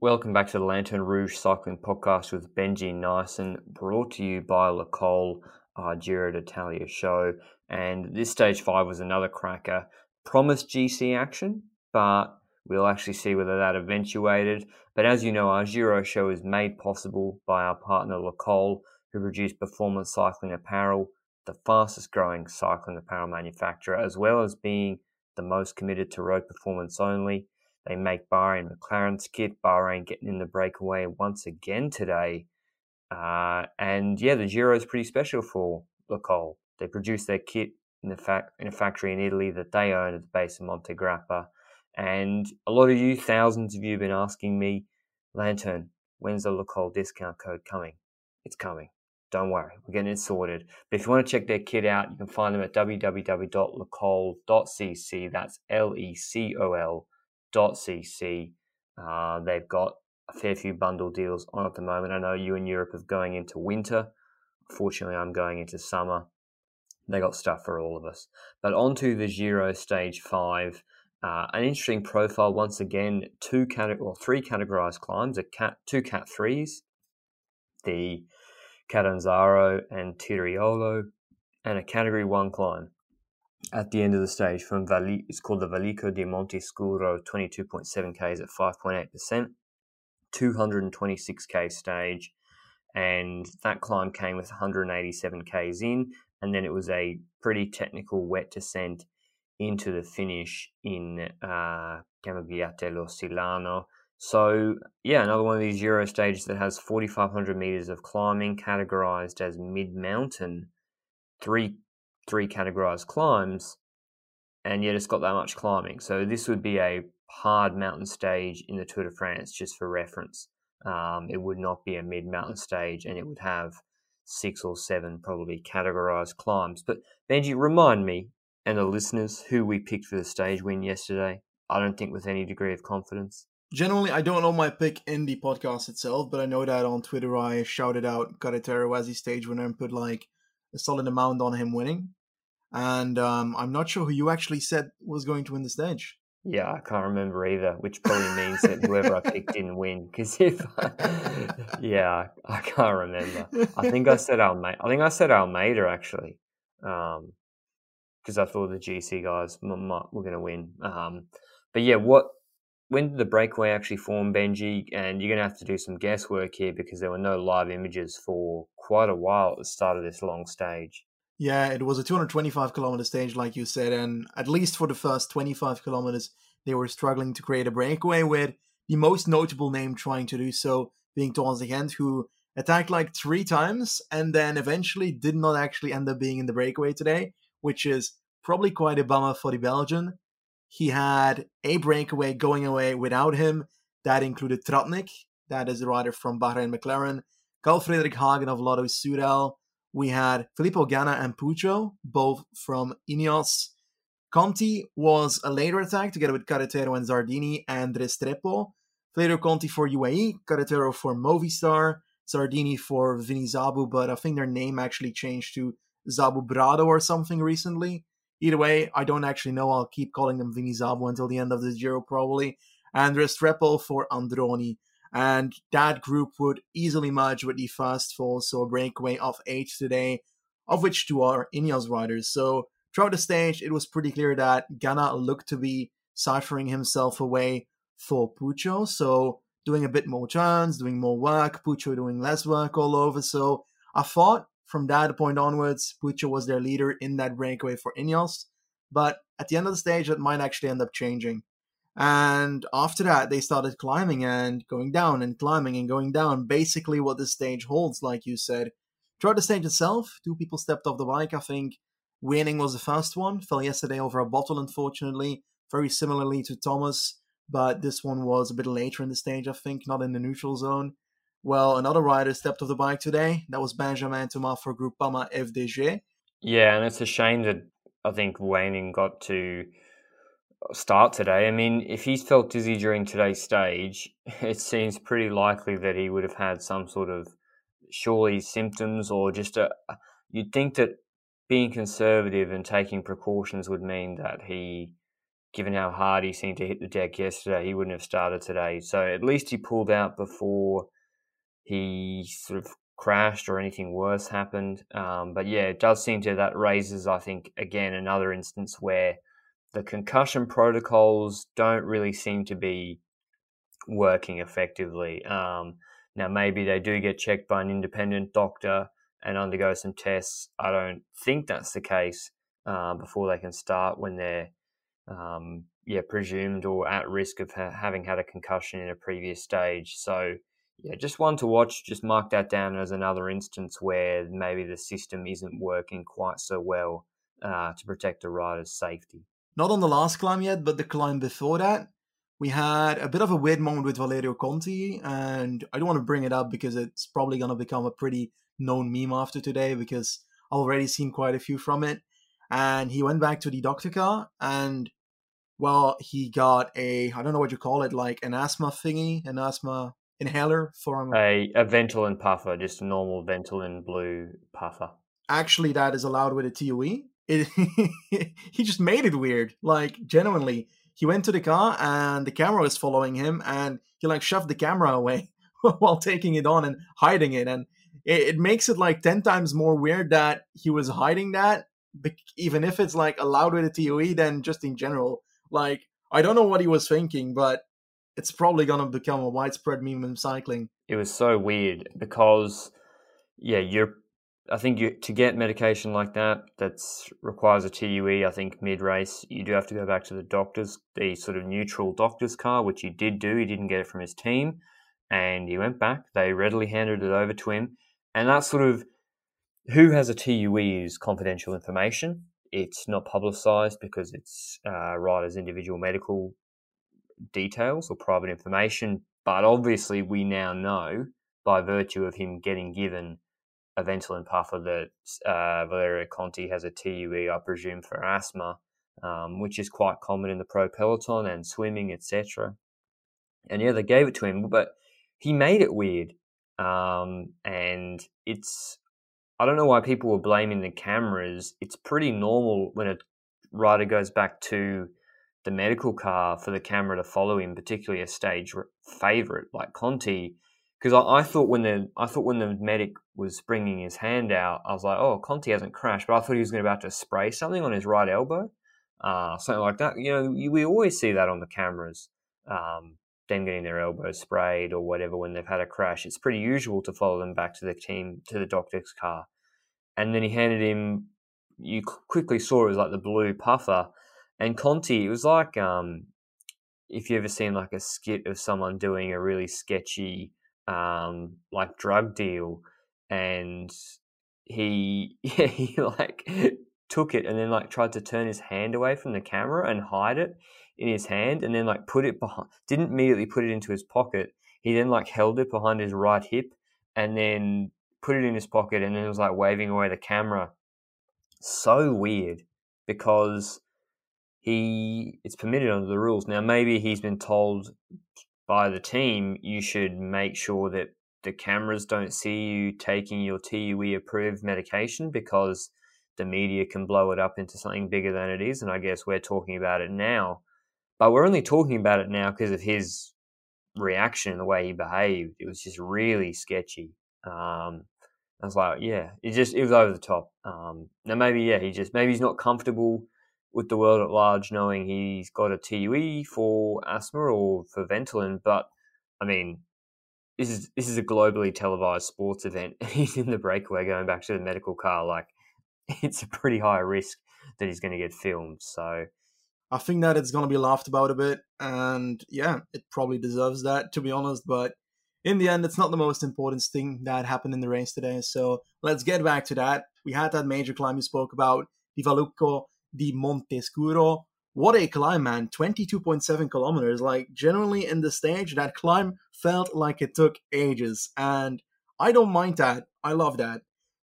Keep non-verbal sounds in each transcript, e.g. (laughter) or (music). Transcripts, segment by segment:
Welcome back to the Lanterne Rouge Cycling Podcast with Benji Naesen, brought to you by Le Col, our Giro d'Italia show. And this stage five was another cracker. Promised GC action, but we'll actually see whether that eventuated. But as you know, our Giro show is made possible by our partner Le Col, who produce performance cycling apparel, the fastest growing cycling apparel manufacturer, as well as being the most committed to road performance only. They make Bahrain McLaren's kit, Bahrain getting in the breakaway once again today. Uh, and yeah, the Giro is pretty special for Le They produce their kit in, the fa- in a factory in Italy that they own at the base of Monte Grappa. And a lot of you, thousands of you, have been asking me, Lantern, when's the Le discount code coming? It's coming. Don't worry, we're getting it sorted. But if you want to check their kit out, you can find them at www.lecol.cc. That's L E C O L cc. Uh, they've got a fair few bundle deals on at the moment. I know you in Europe are going into winter. Fortunately, I'm going into summer. They got stuff for all of us. But on to the Giro Stage 5. Uh, an interesting profile once again. Two cate- well, three categorized climbs. A cat, two cat threes. The Catanzaro and Tiriolo, and a Category 1 climb at the end of the stage from Vali, it's called the Valico di Monte Scuro, 22.7 Ks at 5.8%, 226K stage, and that climb came with 187 Ks in, and then it was a pretty technical wet descent into the finish in uh, Camigliatello Silano, so, yeah, another one of these Giro stages that has 4,500 meters of climbing, categorized as mid mountain, three three categorized climbs, and yet it's got that much climbing. So, this would be a hard mountain stage in the Tour de France, just for reference. Um, it would not be a mid mountain stage, and it would have six or seven probably categorized climbs. But Benji, remind me and the listeners who we picked for the stage win yesterday. I don't think with any degree of confidence. Generally, I don't know my pick in the podcast itself, but I know that on Twitter I shouted out Carretero as the stage winner and put like a solid amount on him winning. And um, I'm not sure who you actually said was going to win the stage. Yeah, I can't remember either, which probably means that whoever I picked didn't win. Because if, I, yeah, I can't remember. I think I said Almeida. I think I said Almeida actually, because um, I thought the GC guys were going to win. Um, but yeah, what when did the breakaway actually form, Benji? And you're going to have to do some guesswork here because there were no live images for quite a while at the start of this long stage. Yeah, it was a 225 kilometer stage, like you said, and at least for the first 25 kilometers, they were struggling to create a breakaway with the most notable name trying to do so being Thomas de who attacked like three times and then eventually did not actually end up being in the breakaway today, which is probably quite a bummer for the Belgian he had a breakaway going away without him. That included Tratnik, that is the rider from Bahrain McLaren, Carl Fredrik Hagen of Lotto Soudal. We had Filippo Ganna and Puccio, both from Ineos. Conti was a later attack together with Carretero and Zardini and Restrepo. Later Conti for UAE, Carretero for Movistar, Zardini for Vini Zabu, but I think their name actually changed to Zabu Brado or something recently. Either way, I don't actually know. I'll keep calling them Vini Zabu until the end of the Giro, probably. And Restrepo for Androni. And that group would easily merge with the first fall, so a breakaway of eight today, of which two are Ineos riders. So throughout the stage, it was pretty clear that Ganna looked to be ciphering himself away for Puccio. So doing a bit more turns, doing more work, Puccio doing less work all over. So I thought from that point onwards, Puccio was their leader in that breakaway for Ineos. But at the end of the stage, that might actually end up changing. And after that, they started climbing and going down and climbing and going down. Basically, what the stage holds, like you said. Throughout the stage itself, two people stepped off the bike. I think Winning was the first one, fell yesterday over a bottle, unfortunately, very similarly to Thomas. but this one was a bit later in the stage, I think, not in the neutral zone. Well, another rider stepped off the bike today. That was Benjamin Thomas for Groupama FDJ. Yeah, and it's a shame that I think Waning got to start today. I mean, if he's felt dizzy during today's stage, (laughs) it seems pretty likely that he would have had some sort of surely symptoms or just a. You'd think that being conservative and taking precautions would mean that he, given how hard he seemed to hit the deck yesterday, he wouldn't have started today. So at least he pulled out before he sort of crashed or anything worse happened. Um, but yeah, it does seem to that raises, I think, again another instance where the concussion protocols don't really seem to be working effectively. Um, now, maybe they do get checked by an independent doctor and undergo some tests. I don't think that's the case uh, before they can start when they're um, yeah presumed or at risk of ha- having had a concussion in a previous stage. So yeah, just one to watch. Just mark that down as another instance where maybe the system isn't working quite so well uh, to protect the rider's safety. Not on the last climb yet, but the climb before that, we had a bit of a weird moment with Valerio Conti, and I don't want to bring it up because it's probably going to become a pretty known meme after today because I've already seen quite a few from it. And he went back to the doctor car, and well, he got a I don't know what you call it, like an asthma thingy, an asthma inhaler for a a Ventolin puffer, just a normal Ventolin blue puffer. Actually, that is allowed with a TUE. It, (laughs) he just made it weird. Like genuinely, he went to the car and the camera was following him, and he like shoved the camera away (laughs) while taking it on and hiding it, and it, it makes it like ten times more weird that he was hiding that, even if it's like allowed with a TUE, than just in general. Like I don't know what he was thinking, but it's probably to become a widespread meme in cycling. It was so weird because, yeah, you're. I think you to get medication like that that requires a TUE. I think mid race you do have to go back to the doctors, the sort of neutral doctor's car, which he did do. He didn't get it from his team, and he went back. They readily handed it over to him, and that sort of who has a TUE is confidential information. It's not publicized because it's uh, rider's individual medical details or private information, but obviously we now know by virtue of him getting given Ventolin puffer that uh, Valerio Conti has a TUE, I presume, for asthma, um, which is quite common in the pro peloton and swimming, etc. And yeah, they gave it to him, but he made it weird. Um, and it's, I don't know why people were blaming the cameras. It's pretty normal when a rider goes back to the medical car for the camera to follow him, particularly a stage favorite like Conti. Because I, I, thought when the I thought when the medic was bringing his hand out, I was like, "Oh, Conti hasn't crashed," but I thought he was going to about to spray something on his right elbow, uh, something like that. You know, we always see that on the cameras, um, them getting their elbow sprayed or whatever when they've had a crash. It's pretty usual to follow them back to the team to the doctor's car, and then he handed him. You quickly saw it was like the blue puffer, and Conti, it was like um, if you ever seen like a skit of someone doing a really sketchy um, like drug deal, and he (laughs) yeah, he like took it and then like tried to turn his hand away from the camera and hide it in his hand, and then like put it behind. Didn't immediately put it into his pocket. He then like held it behind his right hip, and then put it in his pocket, and then was like waving away the camera. So weird because he it's permitted under the rules. Now maybe he's been told by the team you should make sure that the cameras don't see you taking your TUE approved medication because the media can blow it up into something bigger than it is. And I guess we're talking about it now. But we're only talking about it now because of his reaction and the way he behaved. It was just really sketchy. Um, I was like, yeah, it just it was over the top. Um, now maybe yeah, he just maybe he's not comfortable with the world at large knowing he's got a TUE for asthma or for Ventolin. But I mean, this is this is a globally televised sports event. (laughs) He's in the breakaway going back to the medical car. Like (laughs) it's a pretty high risk that he's going to get filmed. So I think that it's going to be laughed about a bit, and yeah, it probably deserves that to be honest. But in the end, it's not the most important thing that happened in the race today. So let's get back to that. We had that major climb you spoke about, Vivalucco di Montescuro, what a climb, man. 22.7 kilometers. Like, generally in the stage, that climb felt like it took ages. And I don't mind that. I love that.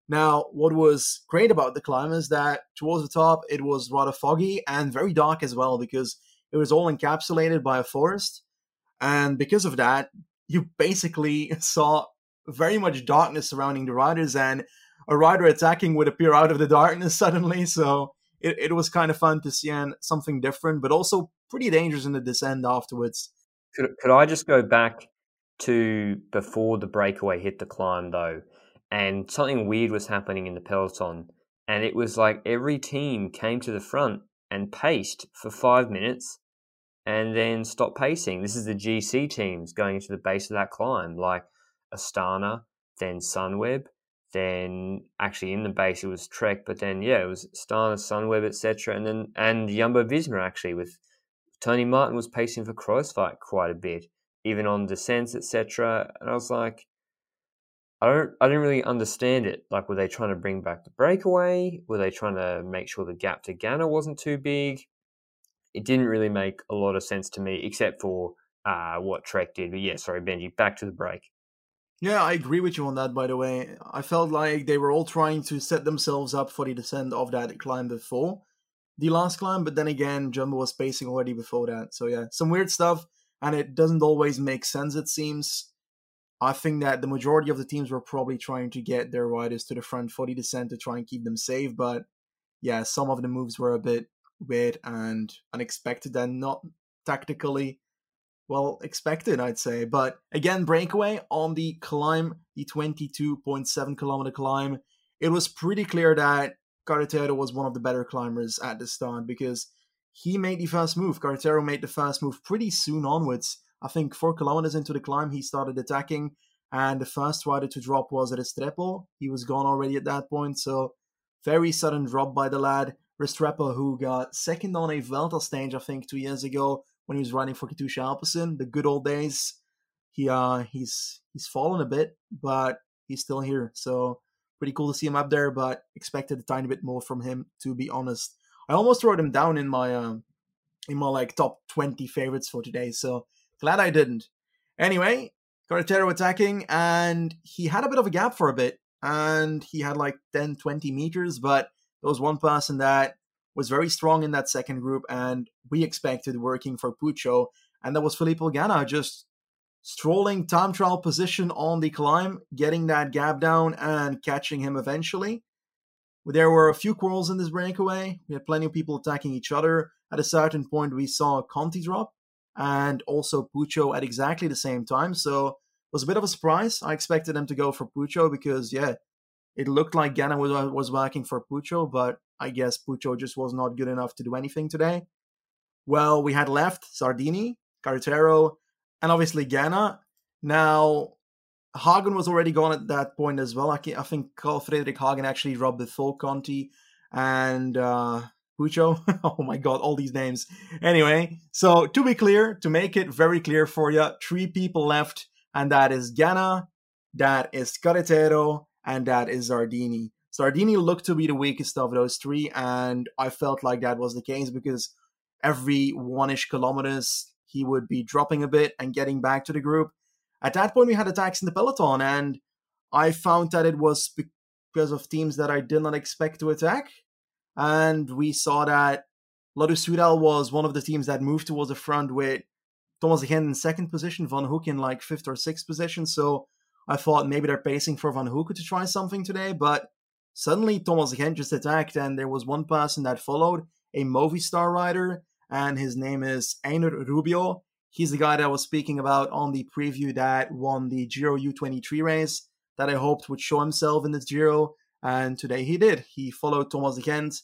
Now, what was great about the climb is that towards the top, it was rather foggy and very dark as well because it was all encapsulated by a forest. And because of that, you basically (laughs) saw very much darkness surrounding the riders, and a rider attacking would appear out of the darkness (laughs) suddenly. So it, it was kind of fun to see something different, but also pretty dangerous in the descent afterwards. Could, could I just go back to before the breakaway hit the climb, though? And something weird was happening in the peloton. And it was like every team came to the front and paced for five minutes and then stopped pacing. This is the GC teams going into the base of that climb, like Astana, then Sunweb, then actually in the base it was Trek, but then yeah, it was Astana, Sunweb, etc. And then and Jumbo Visma actually with Tony Martin was pacing for Kruijswijk quite a bit, even on descents, etc. And I was like, I don't, I didn't really understand it. Like, were they trying to bring back the breakaway? Were they trying to make sure the gap to Ganna wasn't too big? It didn't really make a lot of sense to me, except for uh, what Trek did. But yeah, sorry, Benji, back to the break. Yeah, I agree with you on that, by the way. I felt like they were all trying to set themselves up for the descent of that climb before the last climb, but then again, Jumbo was pacing already before that. So yeah, some weird stuff, and it doesn't always make sense, it seems. I think that the majority of the teams were probably trying to get their riders to the front for the descent to try and keep them safe, but yeah, some of the moves were a bit weird and unexpected and not tactically well expected, I'd say. But again, breakaway on the climb, the 22.7 kilometer climb. It was pretty clear that Carretero was one of the better climbers at the start because he made the first move. Carretero made the first move pretty soon onwards. I think four kilometers into the climb, he started attacking, and the first rider to drop was Restrepo. He was gone already at that point, so very sudden drop by the lad. Restrepo, who got second on a Vuelta stage, I think, two years ago, when he was riding for Katusha Alpecin, the good old days. He uh he's he's fallen a bit, but he's still here. So pretty cool to see him up there, but expected a tiny bit more from him to be honest. I almost wrote him down in my um in my like top 20 favorites for today, so glad I didn't. Anyway, Carretero attacking and he had a bit of a gap for a bit and he had like 10 20 meters, but there was one person that was very strong in that second group, and we expected working for Puccio. and that was Filippo Ganna just strolling time trial position on the climb, getting that gap down and catching him eventually. There were a few quarrels in this breakaway. We had plenty of people attacking each other. At a certain point, we saw Conti drop and also Puccio at exactly the same time. So it was a bit of a surprise. I expected them to go for Puccio because, yeah, it looked like Ganna was, was working for Puccio, but I guess Puccio just was not good enough to do anything today. Well, we had left Zardini, Carretero, and obviously Ganna. Now, Hagen was already gone at that point as well. I, I think Carl Fredrik Hagen actually robbed the before Conti and uh, Puccio. (laughs) oh my god, all these names. Anyway, so to be clear, to make it very clear for you, three people left, and that is Ganna, that is Carretero, and that is Zardini. Zardini looked to be the weakest of those three, and I felt like that was the case because every one ish kilometers he would be dropping a bit and getting back to the group. At that point, we had attacks in the peloton, and I found that it was because of teams that I did not expect to attack. And we saw that Lotto Soudal was one of the teams that moved towards the front with Thomas again in second position, Vanhoucke in like fifth or sixth position. So I thought maybe they're pacing for Vanhoucke to try something today, but Suddenly, Thomas again just attacked, and there was one person that followed, a Movistar rider, and his name is Einer Rubio. He's the guy that I was speaking about on the preview that won the Giro U23 race that I hoped would show himself in this Giro, and today he did. He followed Thomas Gent,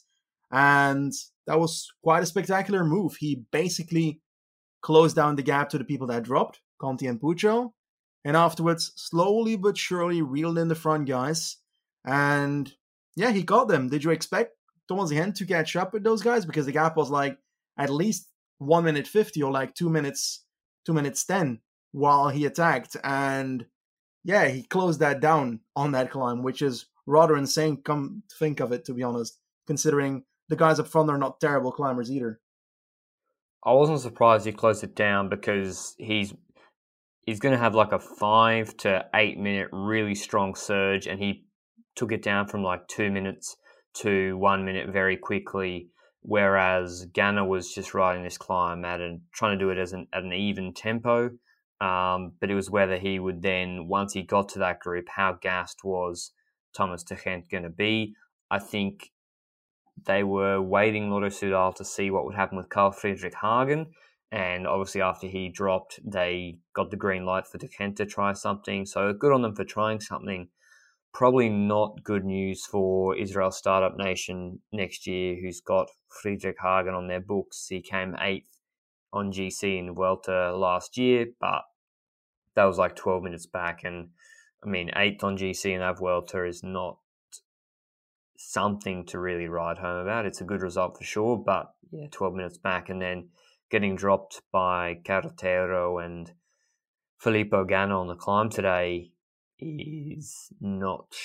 and that was quite a spectacular move. He basically closed down the gap to the people that dropped, Conti and Puccio, and afterwards slowly but surely reeled in the front guys. And yeah, he got them. Did you expect Thomas Gent to catch up with those guys? Because the gap was like at least one minute fifty or like two minutes, two minutes ten while he attacked, and yeah, he closed that down on that climb, which is rather insane. Come to think of it, to be honest, considering the guys up front are not terrible climbers either. I wasn't surprised he closed it down because he's he's going to have like a five to eight minute really strong surge, and he took it down from like two minutes to one minute very quickly. Whereas Ganna was just riding this climb at and trying to do it as an, at an even tempo. Um, but it was whether he would then, once he got to that group, how gassed was Thomas de going to be. I think they were waiting Lotto Soudal to see what would happen with Carl Fredrik Hagen. And obviously, after he dropped, they got the green light for De Gendt to try something. So good on them for trying something. Probably not good news for Israel Startup Nation next year, who's got Fredrik Hagen on their books. He came eighth on GC in Vuelta last year, but that was like 12 minutes back. And I mean, eighth on GC in that Vuelta is not something to really ride home about. It's a good result for sure, but yeah, 12 minutes back and then getting dropped by Carretero and Filippo Ganna on the climb today is not,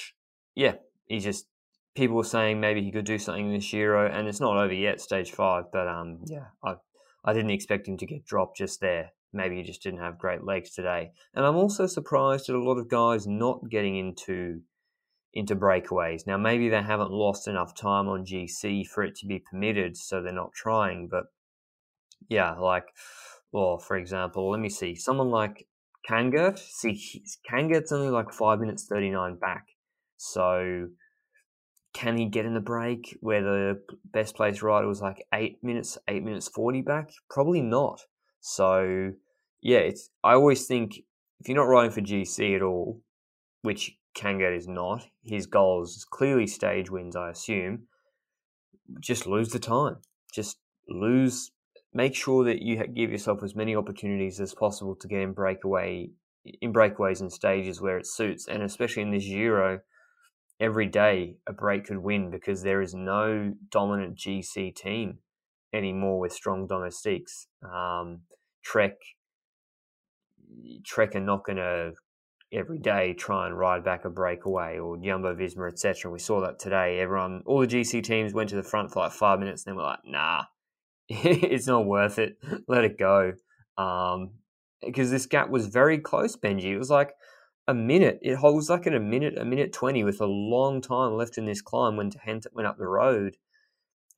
yeah, he's just, people were saying maybe he could do something this Giro and it's not over yet, stage five, but um, yeah, I, I didn't expect him to get dropped just there. Maybe he just didn't have great legs today. And I'm also surprised at a lot of guys not getting into into breakaways. Now, maybe they haven't lost enough time on GC for it to be permitted, so they're not trying. But yeah, like, well, for example, let me see. Someone like Kangert, see, Kangert's only like 5 minutes 39 back. So can he get in the break where the best place rider was like 8 minutes, 8 minutes 40 back? Probably not. So yeah, it's I always think if you're not riding for GC at all, which Kangert is not. His goal is clearly stage wins, I assume. Just lose the time. Just lose. Make sure that you give yourself as many opportunities as possible to get in breakaway, in breakaways and stages where it suits, and especially in this Giro, every day a break could win because there is no dominant GC team anymore with strong domestiques. Um, Trek, Trek are not going to every day try and ride back a breakaway or Jumbo Visma, etc. We saw that today. Everyone, all the GC teams went to the front for like five minutes, and then we're like, nah, (laughs) it's not worth it. Let it go. Um, because this gap was very close, Benji. It was like a minute. It holds like in a minute, a minute twenty, with a long time left in this climb when Hent went up the road,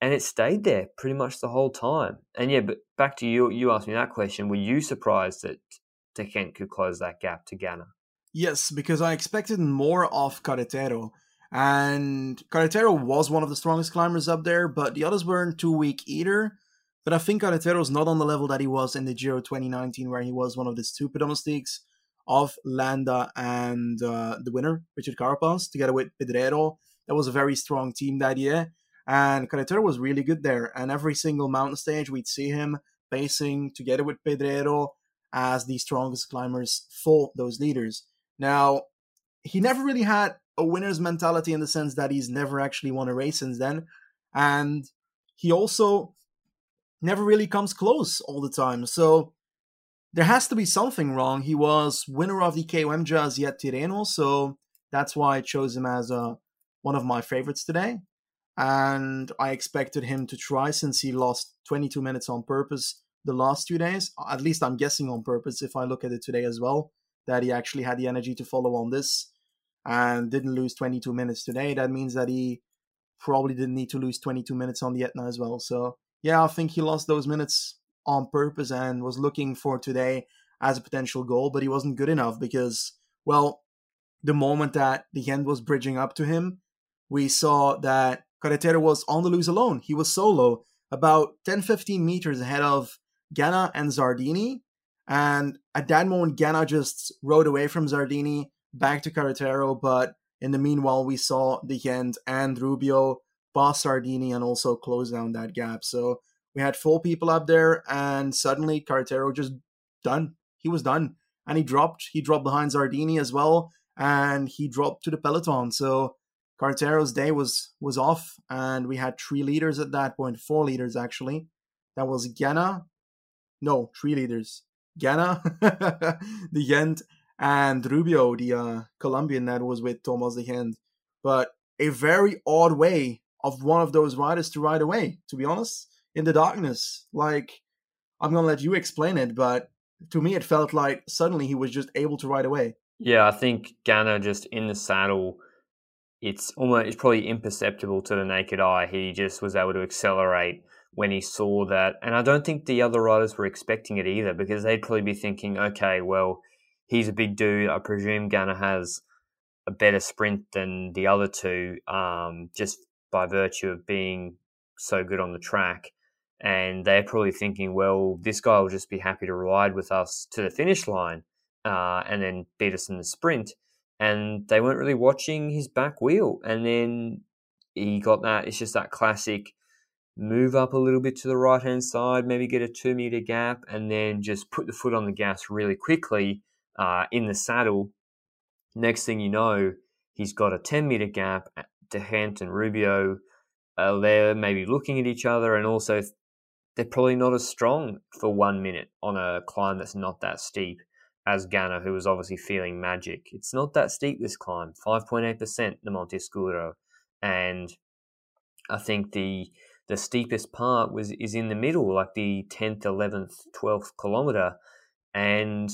and it stayed there pretty much the whole time. And yeah, but back to you. You asked me that question. Were you surprised that De could close that gap to Ganna? Yes, because I expected more of Carretero. And Carretero was one of the strongest climbers up there, but the others weren't too weak either. But I think Carretero's not on the level that he was in the Giro 2019, where he was one of the stupid domestiques of Landa and uh, the winner, Richard Carapaz, together with Pedrero. That was a very strong team that year. And Carretero was really good there. And every single mountain stage, we'd see him pacing together with Pedrero as the strongest climbers for those leaders. Now, he never really had a winner's mentality in the sense that he's never actually won a race since then. And he also never really comes close all the time. So there has to be something wrong. He was winner of the KOM Jaziet Tirreno, so that's why I chose him as uh, one of my favorites today. And I expected him to try since he lost 22 minutes on purpose the last two days. At least I'm guessing on purpose if I look at it today as well that he actually had the energy to follow on this and didn't lose 22 minutes today. That means that he probably didn't need to lose 22 minutes on the Etna as well. So, yeah, I think he lost those minutes on purpose and was looking for today as a potential goal, but he wasn't good enough because, well, the moment that De Gendt was bridging up to him, we saw that Carretero was on the loose alone. He was solo, about 10 15 meters ahead of Ganna and Zardini. And at that moment, Ganna just rode away from Zardini back to Carretero. But in the meanwhile, we saw De Gendt and Rubio pass Zardini and also close down that gap. So we had four people up there, and suddenly Carretero just done. He was done, and he dropped. He dropped behind Zardini as well, and he dropped to the peloton. So Carretero's day was was off, and we had three leaders at that point, four leaders actually. That was Ganna, no, three leaders. Ganna, (laughs) De Gendt, and Rubio, the uh, Colombian that was with Thomas De Gendt. But a very odd way of one of those riders to ride away, to be honest, in the darkness. Like, I'm gonna let you explain it, but to me, it felt like suddenly he was just able to ride away. Yeah, I think Ganna just in the saddle, it's almost it's probably imperceptible to the naked eye. He just was able to accelerate when he saw that, and I don't think the other riders were expecting it either because they'd probably be thinking, okay, well, he's a big dude. I presume Ganna has a better sprint than the other two, um, just by virtue of being so good on the track and they're probably thinking, well, this guy will just be happy to ride with us to the finish line uh, and then beat us in the sprint. And they weren't really watching his back wheel. And then he got that. It's just that classic move up a little bit to the right hand side, maybe get a two meter gap, and then just put the foot on the gas really quickly uh, in the saddle. Next thing you know, he's got a 10 meter gap. De Gendt and Rubio are there, maybe looking at each other, and also they're probably not as strong for one minute on a climb that's not that steep as Ganna, who was obviously feeling magic. It's not that steep this climb, 5.8% the Monte Scuro. And I think the the steepest part was is in the middle, like the 10th, 11th, 12th kilometer. And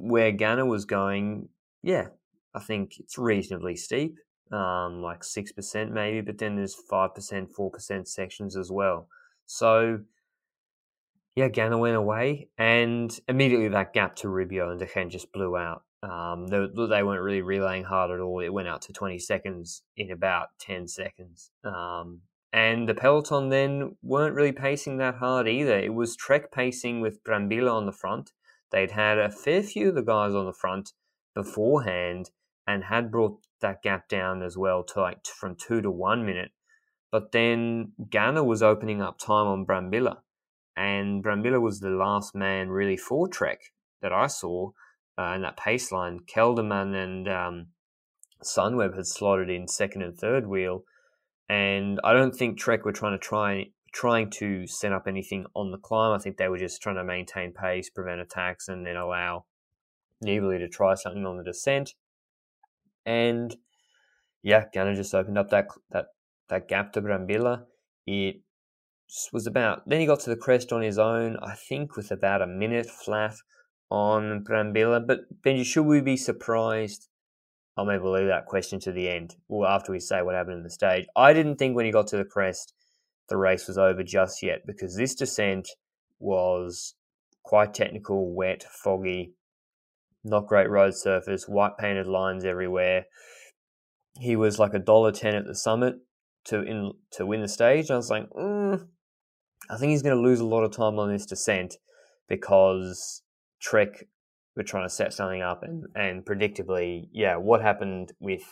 where Ganna was going, yeah, I think it's reasonably steep, um, like 6% maybe, but then there's 5%, 4% sections as well. So yeah, Ganna went away, and immediately that gap to Rubio and De Gendt just blew out. Um, they, they, weren't really relaying hard at all. It went out to 20 seconds in about 10 seconds. Um, and the peloton then weren't really pacing that hard either. It was Trek pacing with Brambilla on the front. They'd had a fair few of the guys on the front beforehand and had brought that gap down as well to like from two to one minute. But then Ganna was opening up time on Brambilla and Brambilla was the last man really for Trek that I saw uh, in that pace line. Kelderman and um, Sunweb had slotted in second and third wheel, and I don't think Trek were trying to try trying to set up anything on the climb. I think they were just trying to maintain pace, prevent attacks, and then allow Nibali to try something on the descent. And yeah, Ganna just opened up that that that gap to Brambilla. It was about. Then he got to the crest on his own, I think, with about a minute flat on Brambilla. But Benji, should we be surprised? I'll maybe leave that question to the end, or after we say what happened in the stage. I didn't think when he got to the crest, the race was over just yet because this descent was quite technical, wet, foggy, not great road surface, white painted lines everywhere. He was like a dollar ten at the summit to in to win the stage. I was like, mm, I think he's going to lose a lot of time on this descent because Trek were trying to set something up, and and predictably, yeah, what happened with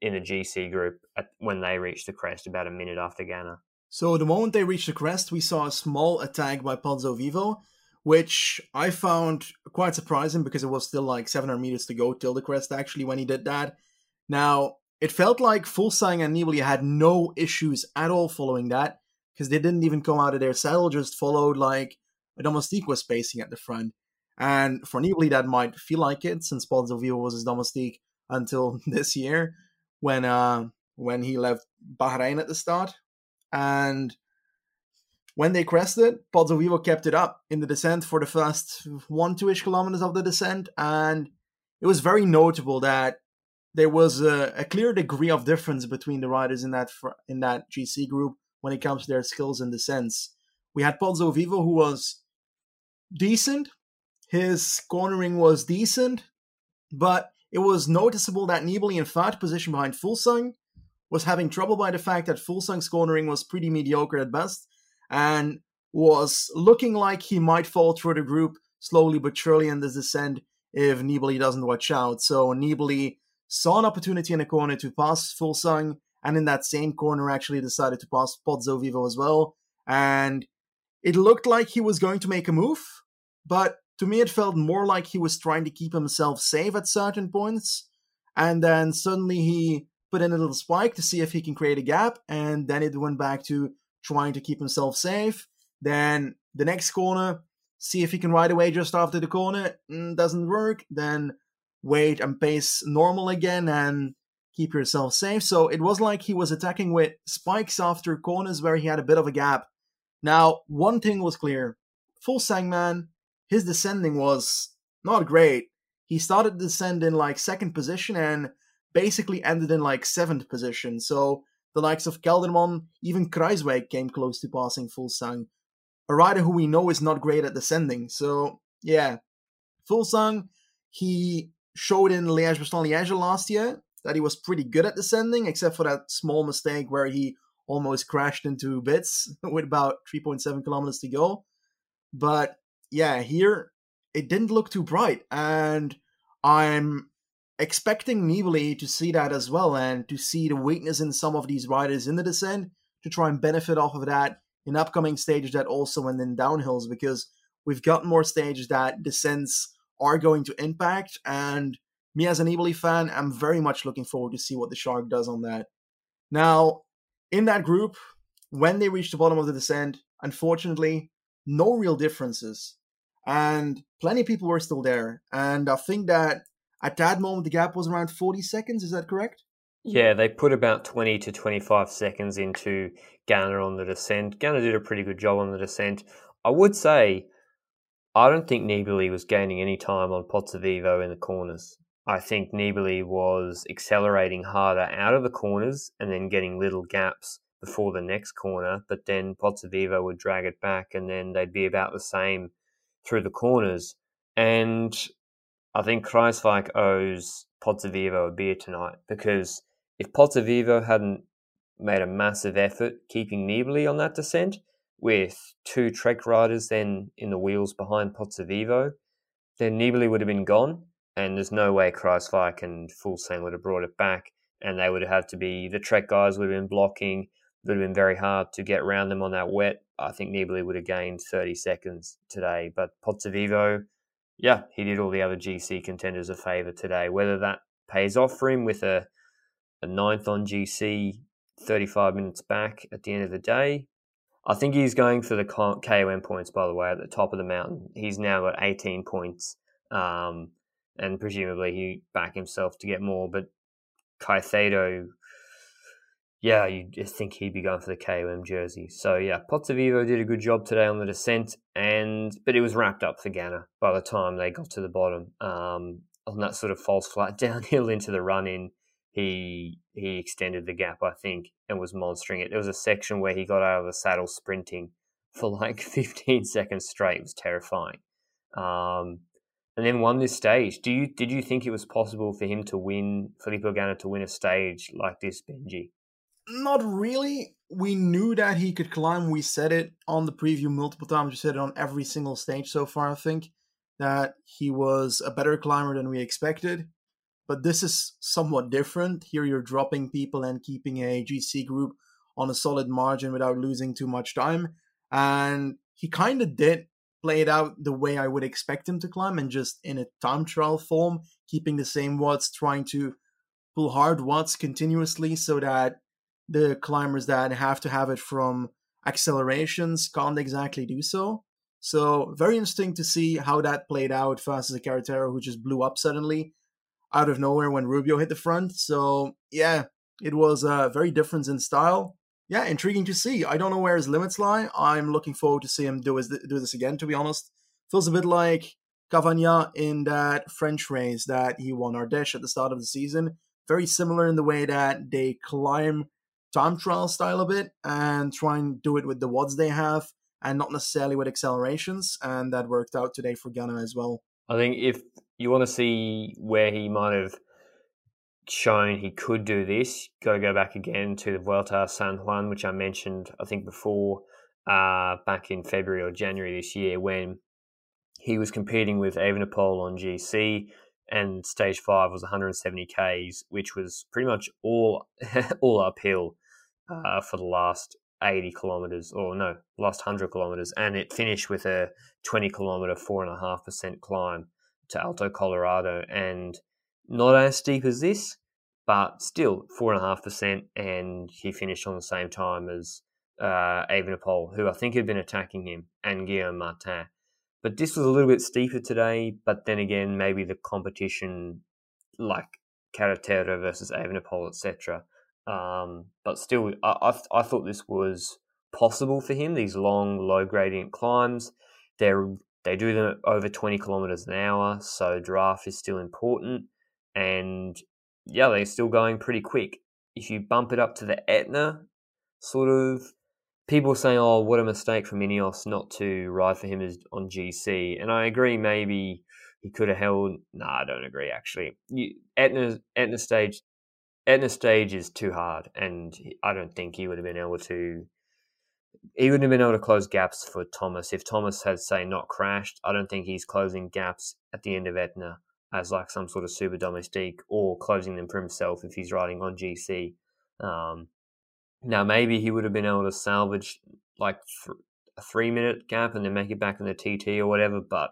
in the GC group at, when they reached the crest about a minute after Ganna. So the moment they reached the crest, we saw a small attack by Pozzovivo, which I found quite surprising because it was still like 700 meters to go till the crest actually when he did that. Now, it felt like Fuglsang and Nibali had no issues at all following that because they didn't even come out of their saddle, just followed like a domestique was spacing at the front. And for Nibali, that might feel like it, since Pozzovivo was his domestique until (laughs) this year, when uh, when he left Bahrain at the start. And when they crested, Pozzovivo kept it up in the descent for the first one, two ish kilometers of the descent. And it was very notable that there was a, a, clear degree of difference between the riders in that in that GC group when it comes to their skills the sense. We had Pozzovivo, who was decent. His cornering was decent, but it was noticeable that Nibali, in third position behind Fuglsang, was having trouble by the fact that Fuglsang's cornering was pretty mediocre at best and was looking like he might fall through the group slowly but surely in this descent if Nibali doesn't watch out. So Nibali saw an opportunity in a corner to pass Fuglsang and in that same corner actually decided to pass Pozzovivo as well. And it looked like he was going to make a move, but to me it felt more like he was trying to keep himself safe at certain points. And then suddenly he put in a little spike to see if he can create a gap, and then it went back to trying to keep himself safe. Then the next corner, see if he can ride away just after the corner, mm, doesn't work. Then wait and pace normal again, and keep yourself safe. So it was like he was attacking with spikes after corners where he had a bit of a gap. Now, one thing was clear Fuglsang man, his descending was not great. He started to descend in like second position and basically ended in like seventh position. So the likes of Kelderman, even Kruijswijk came close to passing Fuglsang. A rider who we know is not great at descending. So yeah, Fuglsang, he showed in Liège Bastogne Liège last year that he was pretty good at descending, except for that small mistake where he almost crashed into bits (laughs) with about 3.7 kilometers to go. But yeah, here it didn't look too bright, and I'm expecting Nibali to see that as well and to see the weakness in some of these riders in the descent to try and benefit off of that in upcoming stages that also and then downhills because we've got more stages that descents are going to impact and me as an Nibali fan, I'm very much looking forward to see what the Shark does on that. Now, in that group, when they reach the bottom of the descent, unfortunately, no real differences. And plenty of people were still there. And I think that at that moment, the gap was around 40 seconds. Is that correct? Yeah, they put about 20 to 25 seconds into Ganna on the descent. Ganna did a pretty good job on the descent. I would say, I don't think Nibali was gaining any time on Pozzovivo in the corners. I think Nibali was accelerating harder out of the corners and then getting little gaps before the next corner, but then Pozzovivo would drag it back and then they'd be about the same through the corners. And I think Kruijswijk owes Pozzovivo a beer tonight because if Pozzovivo hadn't made a massive effort keeping Nibali on that descent with two Trek riders then in the wheels behind Pozzovivo, then Nibali would have been gone and there's no way Kruijswijk and Fuglsang would have brought it back and they would have had to be the Trek guys would have been blocking. It would have been very hard to get around them on that wet. I think Nibali would have gained 30 seconds today, but Pozzovivo yeah, he did all the other GC contenders a favour today. Whether that pays off for him with a, a ninth on GC 35 minutes back at the end of the day, I think he's going for the KOM points, by the way, at the top of the mountain. He's now got 18 points, um, and presumably he back himself to get more. But Caicedo yeah, you think he'd be going for the KOM jersey. So yeah, Pozzovivo did a good job today on the descent, and but it was wrapped up for Ganna by the time they got to the bottom. Um, on that sort of false flat (laughs) downhill into the run in, he he extended the gap, I think, and was monstering it. There was a section where he got out of the saddle sprinting for like (laughs) 15 seconds straight. It was terrifying. Um, and then won this stage. Do you did you think it was possible for him to win Filippo Ganna to win a stage like this, Benji? Not really. We knew that he could climb. We said it on the preview multiple times. We said it on every single stage so far, I think, that he was a better climber than we expected. But this is somewhat different. Here you're dropping people and keeping a GC group on a solid margin without losing too much time. And he kind of did play it out the way I would expect him to climb and just in a time trial form, keeping the same watts, trying to pull hard watts continuously so that the climbers that have to have it from accelerations can't exactly do so. So very interesting to see how that played out versus a Carretero who just blew up suddenly out of nowhere when Rubio hit the front. So yeah, it was uh, very different in style. Yeah, intriguing to see. I don't know where his limits lie. I'm looking forward to see him do, his, do this again. To be honest, feels a bit like Cavagna in that French race that he won Ardèche at the start of the season. Very similar in the way that they climb time trial style a bit and try and do it with the watts they have and not necessarily with accelerations. And that worked out today for Ganna as well. I think if you want to see where he might have shown he could do this, go go back again to the Vuelta San Juan, which I mentioned I think before uh, back in February or January this year when he was competing with Evenepoel on GC and stage five was 170 k's, which was pretty much all (laughs) all uphill uh, for the last 80 kilometers, or no, last 100 kilometers, and it finished with a 20 kilometer, four and a half percent climb to Alto Colorado, and not as steep as this, but still four and a half percent, and he finished on the same time as uh, Evenepoel, who I think had been attacking him, and Guillaume Martin. But this was a little bit steeper today, but then again, maybe the competition, like Carretero versus Evenepoel, etc. Um, but still, I, I, I thought this was possible for him. These long, low gradient climbs. they're they do them over 20 kilometers an hour, so draft is still important. And yeah, they're still going pretty quick. If you bump it up to the Etna, sort of people saying, "Oh, what a mistake from Ineos not to ride for him on GC," and I agree. Maybe he could have held. No, nah, I don't agree. Actually, Etna Etna stage Etna stage is too hard, and I don't think he would have been able to. He wouldn't have been able to close gaps for Thomas if Thomas had say not crashed. I don't think he's closing gaps at the end of Etna as like some sort of super domestique or closing them for himself if he's riding on GC. Um, now, maybe he would have been able to salvage like th- a three minute gap and then make it back in the TT or whatever. But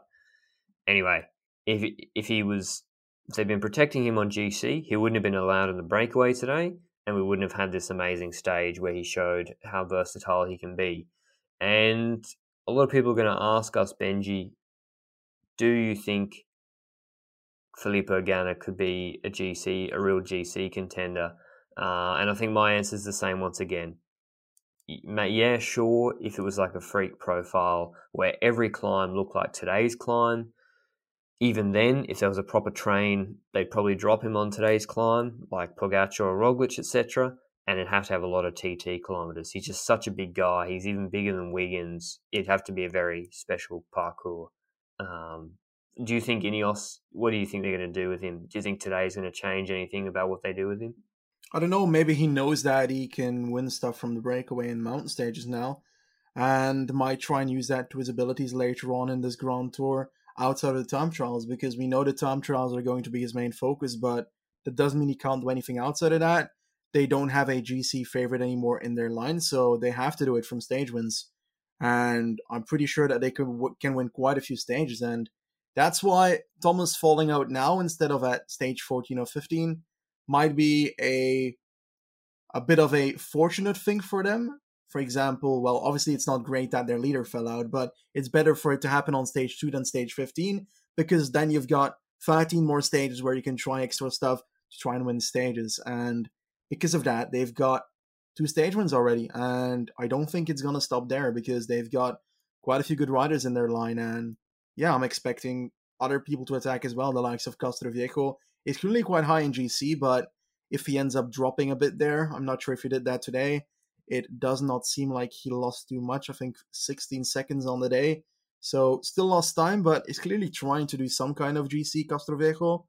anyway, if if he was, if they'd been protecting him on GC, he wouldn't have been allowed in the breakaway today, and we wouldn't have had this amazing stage where he showed how versatile he can be. And a lot of people are going to ask us, Benji, do you think Filippo Ganna could be a GC, a real GC contender? Uh, and I think my answer is the same once again. Yeah, sure, if it was like a freak profile where every climb looked like today's climb, even then, if there was a proper train, they'd probably drop him on today's climb, like Pogacar or Roglic, etc., and it'd have to have a lot of TT kilometers. He's just such a big guy. He's even bigger than Wiggins. It'd have to be a very special parcours. Um, do you think Ineos? What do you think they're going to do with him? Do you think today's going to change anything about what they do with him? I don't know. Maybe he knows that he can win stuff from the breakaway and mountain stages now, and might try and use that to his abilities later on in this Grand Tour outside of the time trials because we know the time trials are going to be his main focus, but that doesn't mean he can't do anything outside of that. They don't have a GC favorite anymore in their line, so they have to do it from stage wins. And I'm pretty sure that they can can win quite a few stages, and that's why Thomas falling out now instead of at stage 14 or 15 might be a a bit of a fortunate thing for them. For example, well, obviously it's not great that their leader fell out, but it's better for it to happen on stage 2 than stage 15 because then you've got 13 more stages where you can try extra stuff to try and win stages and because of that, they've got two stage wins already and I don't think it's going to stop there because they've got quite a few good riders in their line and yeah, I'm expecting other people to attack as well, the likes of Castroviejo He's clearly quite high in GC, but if he ends up dropping a bit there, I'm not sure if he did that today. It does not seem like he lost too much. I think 16 seconds on the day. So still lost time, but he's clearly trying to do some kind of GC Castroviejo.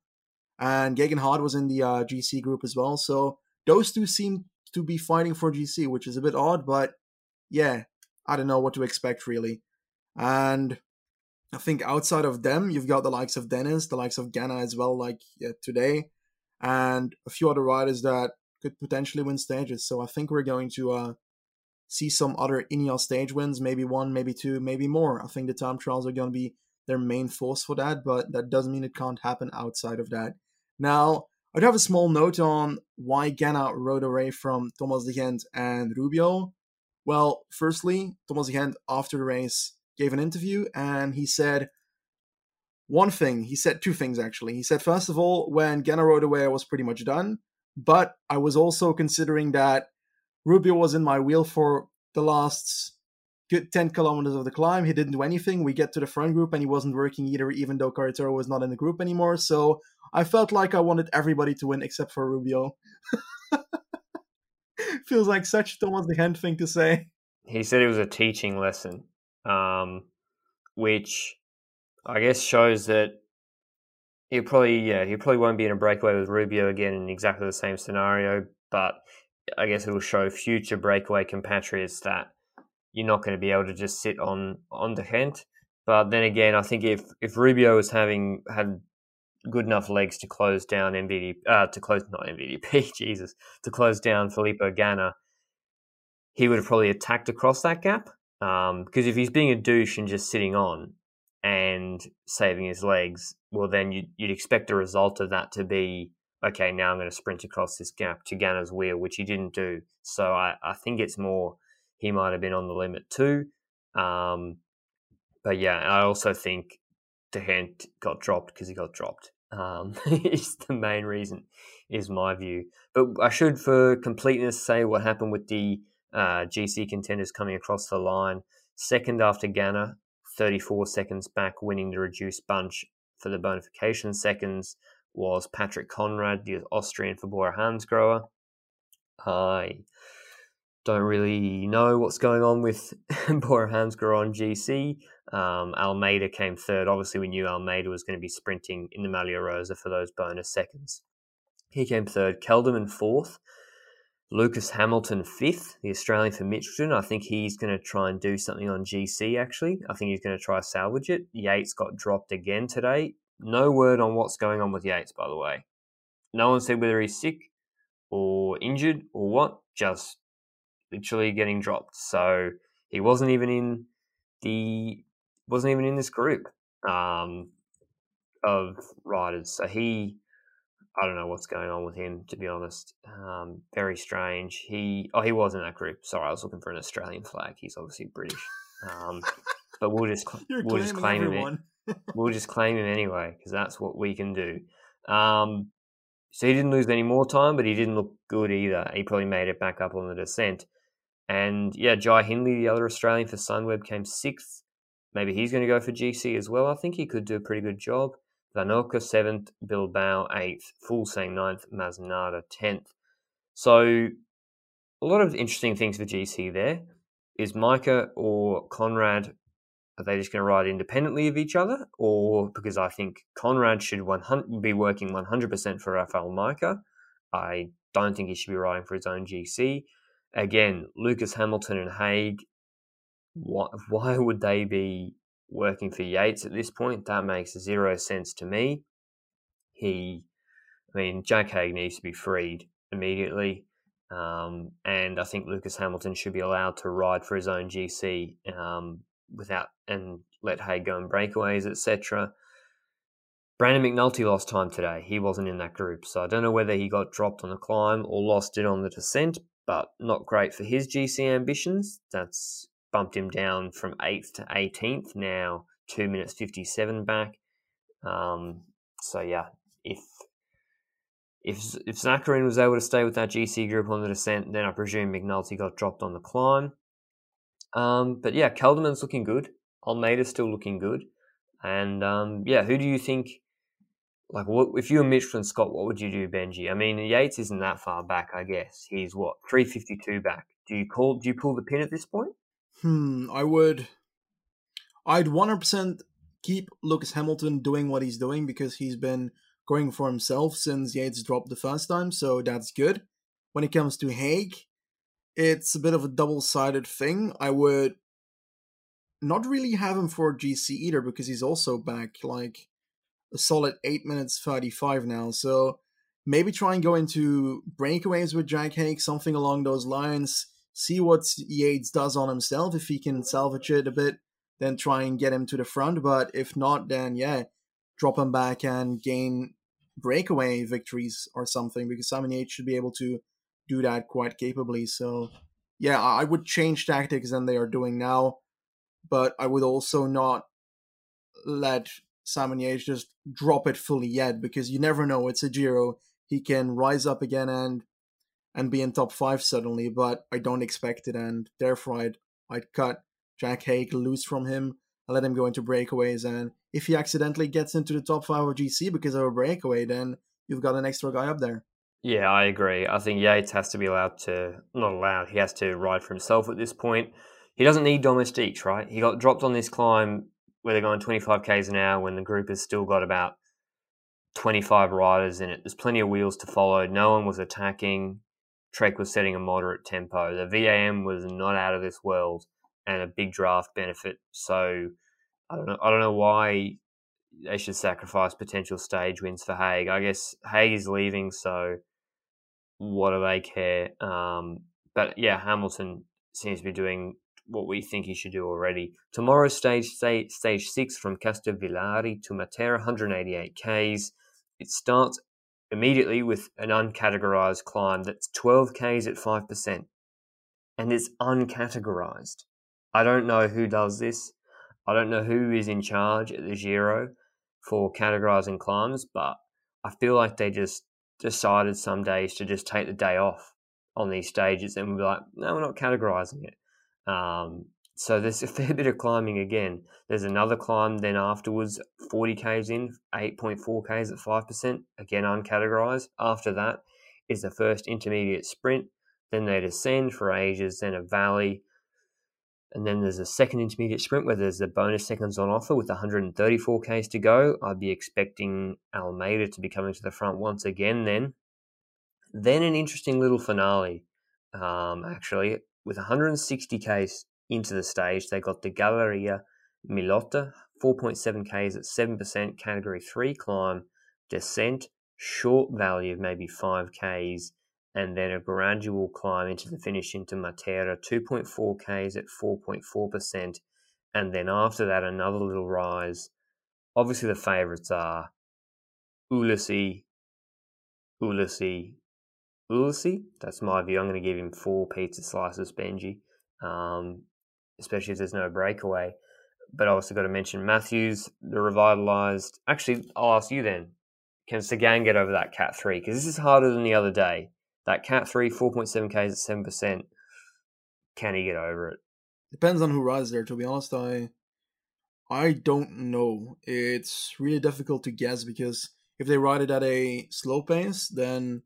And Geoghegan Hart was in the uh, GC group as well. So those two seem to be fighting for GC, which is a bit odd, but yeah, I don't know what to expect really. And I think outside of them, you've got the likes of Dennis, the likes of Ganna as well, like today, and a few other riders that could potentially win stages. So I think we're going to uh, see some other Ineos stage wins, maybe one, maybe two, maybe more. I think the time trials are going to be their main force for that, but that doesn't mean it can't happen outside of that. Now, I'd have a small note on why Ganna rode away from Thomas de Gendt and Rubio. Well, firstly, Thomas de Gendt after the race gave an interview and he said one thing. He said two things actually. He said, first of all, when Ganna rode away, I was pretty much done, but I was also considering that Rubio was in my wheel for the last good 10 kilometers of the climb. He didn't do anything. We get to the front group and he wasn't working either, even though Carretero was not in the group anymore. So I felt like I wanted everybody to win except for Rubio. (laughs) Feels like such Thomas de Gendt thing to say. He said it was a teaching lesson um, which I guess shows that he probably yeah he probably won't be in a breakaway with Rubio again in exactly the same scenario, but I guess it will show future breakaway compatriots that you're not going to be able to just sit on on De Gendt. But then again, I think if if Rubio was having had good enough legs to close down MVD uh, to close not MVDP (laughs) Jesus to close down Filippo Ganna, he would have probably attacked across that gap. Because um, if he's being a douche and just sitting on and saving his legs, well, then you'd, you'd expect the result of that to be okay, now I'm going to sprint across this gap to Ganna's wheel, which he didn't do. So I, I think it's more he might have been on the limit too. Um, but yeah, I also think De Gendt got dropped because he got dropped. Um, (laughs) is the main reason, is my view. But I should, for completeness, say what happened with the uh, GC contenders coming across the line. Second after Ganna, 34 seconds back, winning the reduced bunch for the bonification seconds was Patrick Konrad, the Austrian for Bora Hansgrohe. I don't really know what's going on with (laughs) Bora Hansgrohe on GC. Um, Almeida came third. Obviously, we knew Almeida was going to be sprinting in the Maglia Rosa for those bonus seconds. He came third. Kelderman fourth. Lucas Hamilton fifth, the Australian for Mitchelton. I think he's going to try and do something on GC. Actually, I think he's going to try salvage it. Yates got dropped again today. No word on what's going on with Yates, by the way. No one said whether he's sick or injured or what. Just literally getting dropped. So he wasn't even in the wasn't even in this group um, of riders. So he I don't know what's going on with him, to be honest. Um, very strange. He oh he was in that group. Sorry, I was looking for an Australian flag. He's obviously British. Um, but we'll just (laughs) we'll just claim everyone. him. (laughs) we'll just claim him anyway because that's what we can do. Um, so he didn't lose any more time, but he didn't look good either. He probably made it back up on the descent. And yeah, Jai Hindley, the other Australian for Sunweb, came sixth. Maybe he's going to go for GC as well. I think he could do a pretty good job. Vanhoucke seventh, Bilbao eighth, Fuglsang ninth, Masnada tenth. So a lot of interesting things for GC there. Is Majka or Konrad are they just going to ride independently of each other, or because I think Konrad should 100, be working 100% for Rafael Majka. I don't think he should be riding for his own GC. Again, Lucas Hamilton and Haig. Why, (laughs) why would they be working for Yates at this point. That makes zero sense to me. He, I mean, Jack Haig needs to be freed immediately. Um, and I think Lucas Hamilton should be allowed to ride for his own GC um, without and let Haig go in breakaways, etc. Brandon McNulty lost time today. He wasn't in that group, so I don't know whether he got dropped on the climb or lost it on the descent. But not great for his GC ambitions. That's bumped him down from 8th to 18th, now 2 minutes 57 back. Um, so, yeah, if if if Zakarin was able to stay with that GC group on the descent, then I presume McNulty got dropped on the climb. Um, but yeah, Kelderman's looking good. Almeida's still looking good. And um, yeah, who do you think? Like, what if you were Mitchelton-Scott? What would you do, Benji? I mean, Yates isn't that far back. I guess he's what three fifty two back. Do you call? Do you pull the pin at this point? Hmm, I would. I'd 100% keep Lucas Hamilton doing what he's doing because he's been going for himself since Yates dropped the first time, so that's good. When it comes to Haig, it's a bit of a double sided thing. I would not really have him for GC either because he's also back like a solid 8 minutes 35 now, so maybe try and go into breakaways with Jack Haig, something along those lines see what Yates does on himself. If he can salvage it a bit, then try and get him to the front. But if not, then yeah, drop him back and gain breakaway victories or something because Simon Yates should be able to do that quite capably. So yeah, I would change tactics than they are doing now, but I would also not let Simon Yates just drop it fully yet because you never know. It's a Giro. He can rise up again and and be in top five suddenly, but I don't expect it, and therefore I'd I'd cut Jack Haig loose from him. I let him go into breakaways, and if he accidentally gets into the top five of GC because of a breakaway, then you've got an extra guy up there. Yeah, I agree. I think Yates has to be allowed to not allowed. He has to ride for himself at this point. He doesn't need domestiques, right? He got dropped on this climb where they're going 25 k's an hour when the group has still got about 25 riders in it. There's plenty of wheels to follow. No one was attacking. Trek was setting a moderate tempo. The VAM was not out of this world and a big draft benefit. So I don't know. I don't know why they should sacrifice potential stage wins for Haig. I guess Haig is leaving, so what do they care? Um, but yeah, Hamilton seems to be doing what we think he should do already. Tomorrow's stage stage, stage six from Castrovillari to Matera, 188 k's. It starts immediately with an uncategorized climb that's 12 Ks at 5%. And it's uncategorized. I don't know who does this. I don't know who is in charge at the Giro for categorizing climbs, but I feel like they just decided some days to just take the day off on these stages and be like, no, we're not categorizing it. Um, so there's (laughs) a fair bit of climbing again. There's another climb then afterwards, 40 k's in, 8.4 k's at 5%, again uncategorized. After that is the first intermediate sprint. Then they descend for ages, then a valley. And then there's a second intermediate sprint where there's the bonus seconds on offer with 134 k's to go. I'd be expecting Almeida to be coming to the front once again then. Then an interesting little finale, um, actually, with 160 k's into the stage. They got the Galleria Milota, 4.7 Ks at 7%, category 3 climb, descent, short valley of maybe 5 Ks, and then a gradual climb into the finish into Matera, 2.4 Ks at 4.4%, and then after that, another little rise. Obviously, the favourites are Ulissi, Ulissi, Ulissi. That's my view. I'm going to give him four pizza slices, Benji. Um, especially if there's no breakaway. But I also got to mention Matthews, the revitalized. Actually, I'll ask you then: Can Sagan get over that Cat three? Because this is harder than the other day. That Cat three, four point seven k's at seven percent. Can he get over it? Depends on who rides there. To be honest, I I don't know. It's really difficult to guess because if they ride it at a slow pace, then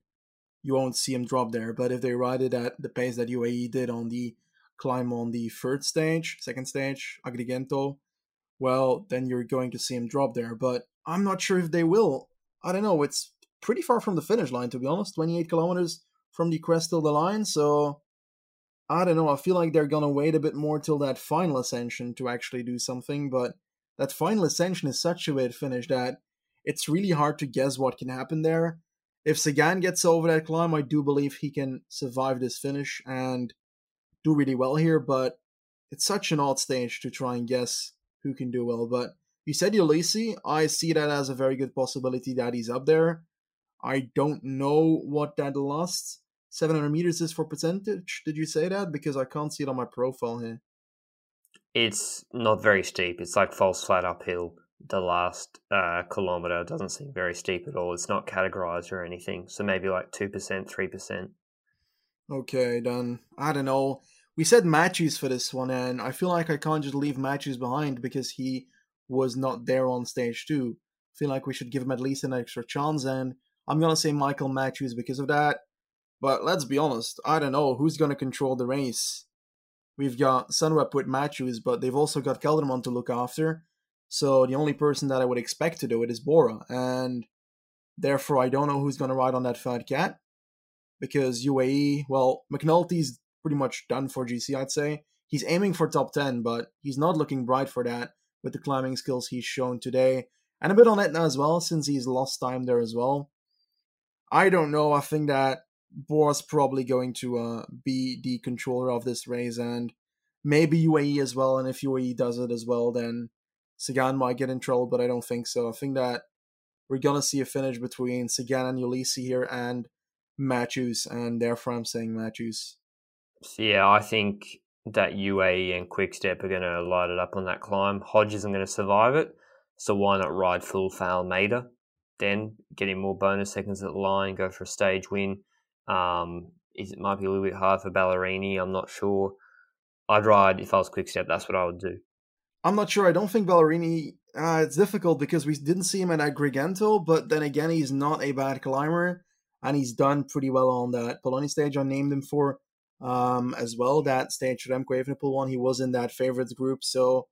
you won't see him drop there. But if they ride it at the pace that UAE did on the climb on the third stage, second stage, Agrigento, well, then you're going to see him drop there. But I'm not sure if they will. I don't know. It's pretty far from the finish line, to be honest. 28 kilometers from the crest to the line. So I don't know. I feel like they're going to wait a bit more till that final ascension to actually do something. But that final ascension is such a weird finish that it's really hard to guess what can happen there. If Sagan gets over that climb, I do believe he can survive this finish. And do really well here, but it's such an odd stage to try and guess who can do well. But you said Ulissi. I see that as a very good possibility that he's up there. I don't know what that last 700 meters is for percentage. Did you say that? Because I can't see it on my profile here. It's not very steep. It's like false flat uphill. The last uh, kilometer doesn't seem very steep at all. It's not categorized or anything. So maybe like 2%, 3%. Okay, then I don't know. We said Matthews for this one, and I feel like I can't just leave Matthews behind because he was not there on stage two. I feel like we should give him at least an extra chance, and I'm gonna say Michael Matthews because of that. But let's be honest, I don't know who's gonna control the race. We've got Sunweb with Matthews, but they've also got Kelderman to look after. So the only person that I would expect to do it is Bora, and therefore I don't know who's gonna ride on that fat cat because UAE, well, McNulty's pretty much done for GC, I'd say. He's aiming for top 10, but he's not looking bright for that with the climbing skills he's shown today. And a bit on Etna as well, since he's lost time there as well. I don't know. I think that Bora's probably going to uh, be the controller of this race, and maybe UAE as well. And if UAE does it as well, then Sagan might get in trouble, but I don't think so. I think that we're going to see a finish between Sagan and Ulissi here, and Matthews, and therefore I'm saying Matthews. Yeah, I think that UAE and Quickstep are going to light it up on that climb. Hodge isn't going to survive it, so why not ride full for Almeida? Then getting more bonus seconds at the line, go for a stage win. Um, is it might be a little bit hard for Ballerini. I'm not sure. I'd ride if I was Quickstep. That's what I would do. I'm not sure. I don't think Ballerini. Uh, it's difficult because we didn't see him at Agrigento, but then again, he's not a bad climber and he's done pretty well on that Bologna stage. I named him for um, as well. That stage, Remco Evenepoel one, he was in that favorites group. So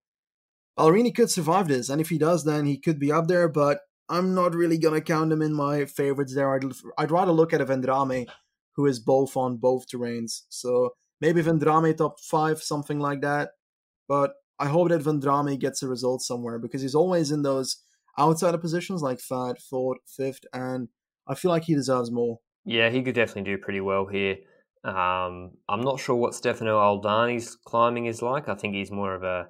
Ballerini could survive this, and if he does, then he could be up there. But I'm not really gonna count him in my favorites there. I'd, I'd rather look at a Vendrame, who is both on both terrains. So maybe Vendrame top five, something like that. But I hope that Vendrame gets a result somewhere because he's always in those outside of positions like third, fourth, fifth, and I feel like he deserves more. Yeah, he could definitely do pretty well here. Um, I'm not sure what Stefano Oldani's climbing is like. I think he's more of a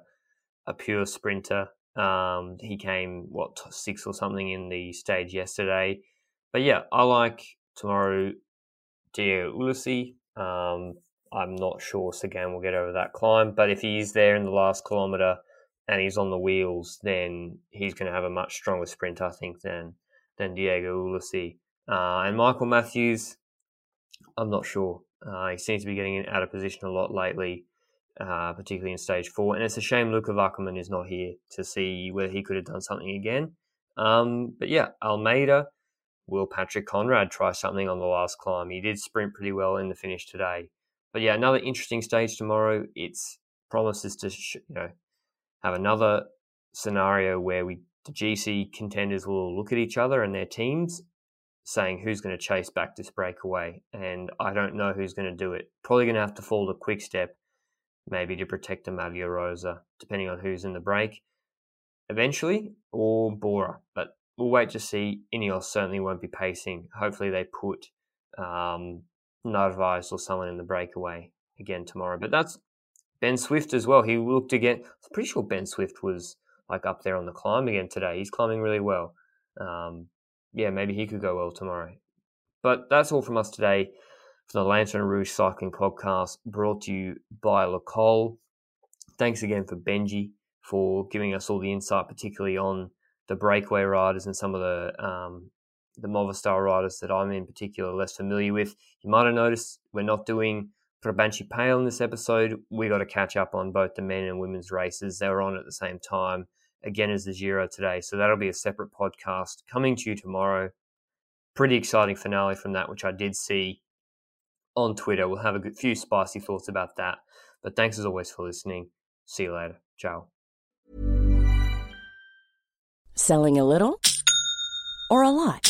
a pure sprinter. Um, he came what six or something in the stage yesterday, but yeah, I like tomorrow. Diego Ulissi. Um, I'm not sure Sagan will get over that climb, but if he's there in the last kilometre and he's on the wheels, then he's going to have a much stronger sprint, I think, than than Diego Ulissi. Uh, and Michael Matthews, I'm not sure. Uh, he seems to be getting out of position a lot lately. uh, particularly in stage four. And it's a shame Luca Wackermann is not here to see whether he could have done something again. Um, but yeah, Almeida, will Patrick Konrad try something on the last climb? He did sprint pretty well in the finish today. But yeah, another interesting stage tomorrow. It's promises to you know have another scenario where we the GC contenders will look at each other and their teams saying who's going to chase back this breakaway. And I don't know who's going to do it. Probably going to have to fall to quick step, maybe to protect Maglia Rosa, depending on who's in the break eventually, or Bora. But we'll wait to see. Ineos certainly won't be pacing. Hopefully, they put um, Narvaez or someone in the breakaway again tomorrow. But that's Ben Swift as well. He looked again. I'm pretty sure Ben Swift was like up there on the climb again today. He's climbing really well. Um, yeah, maybe he could go well tomorrow. But that's all from us today for the Lanterne Rouge Cycling Podcast brought to you by Le Col. Thanks again for Benji for giving us all the insight, particularly on the breakaway riders and some of the um, the Movistar riders that I'm in particular less familiar with. You might have noticed we're not doing Brabantse Pijl in this episode. We got to catch up on both the men and women's races. They were on at the same time again as the Giro today. So that'll be a separate podcast coming to you tomorrow. Pretty exciting finale from that, which I did see on Twitter. We'll have a few spicy thoughts about that. But thanks as always for listening. See you later. Ciao. Selling a little or a lot?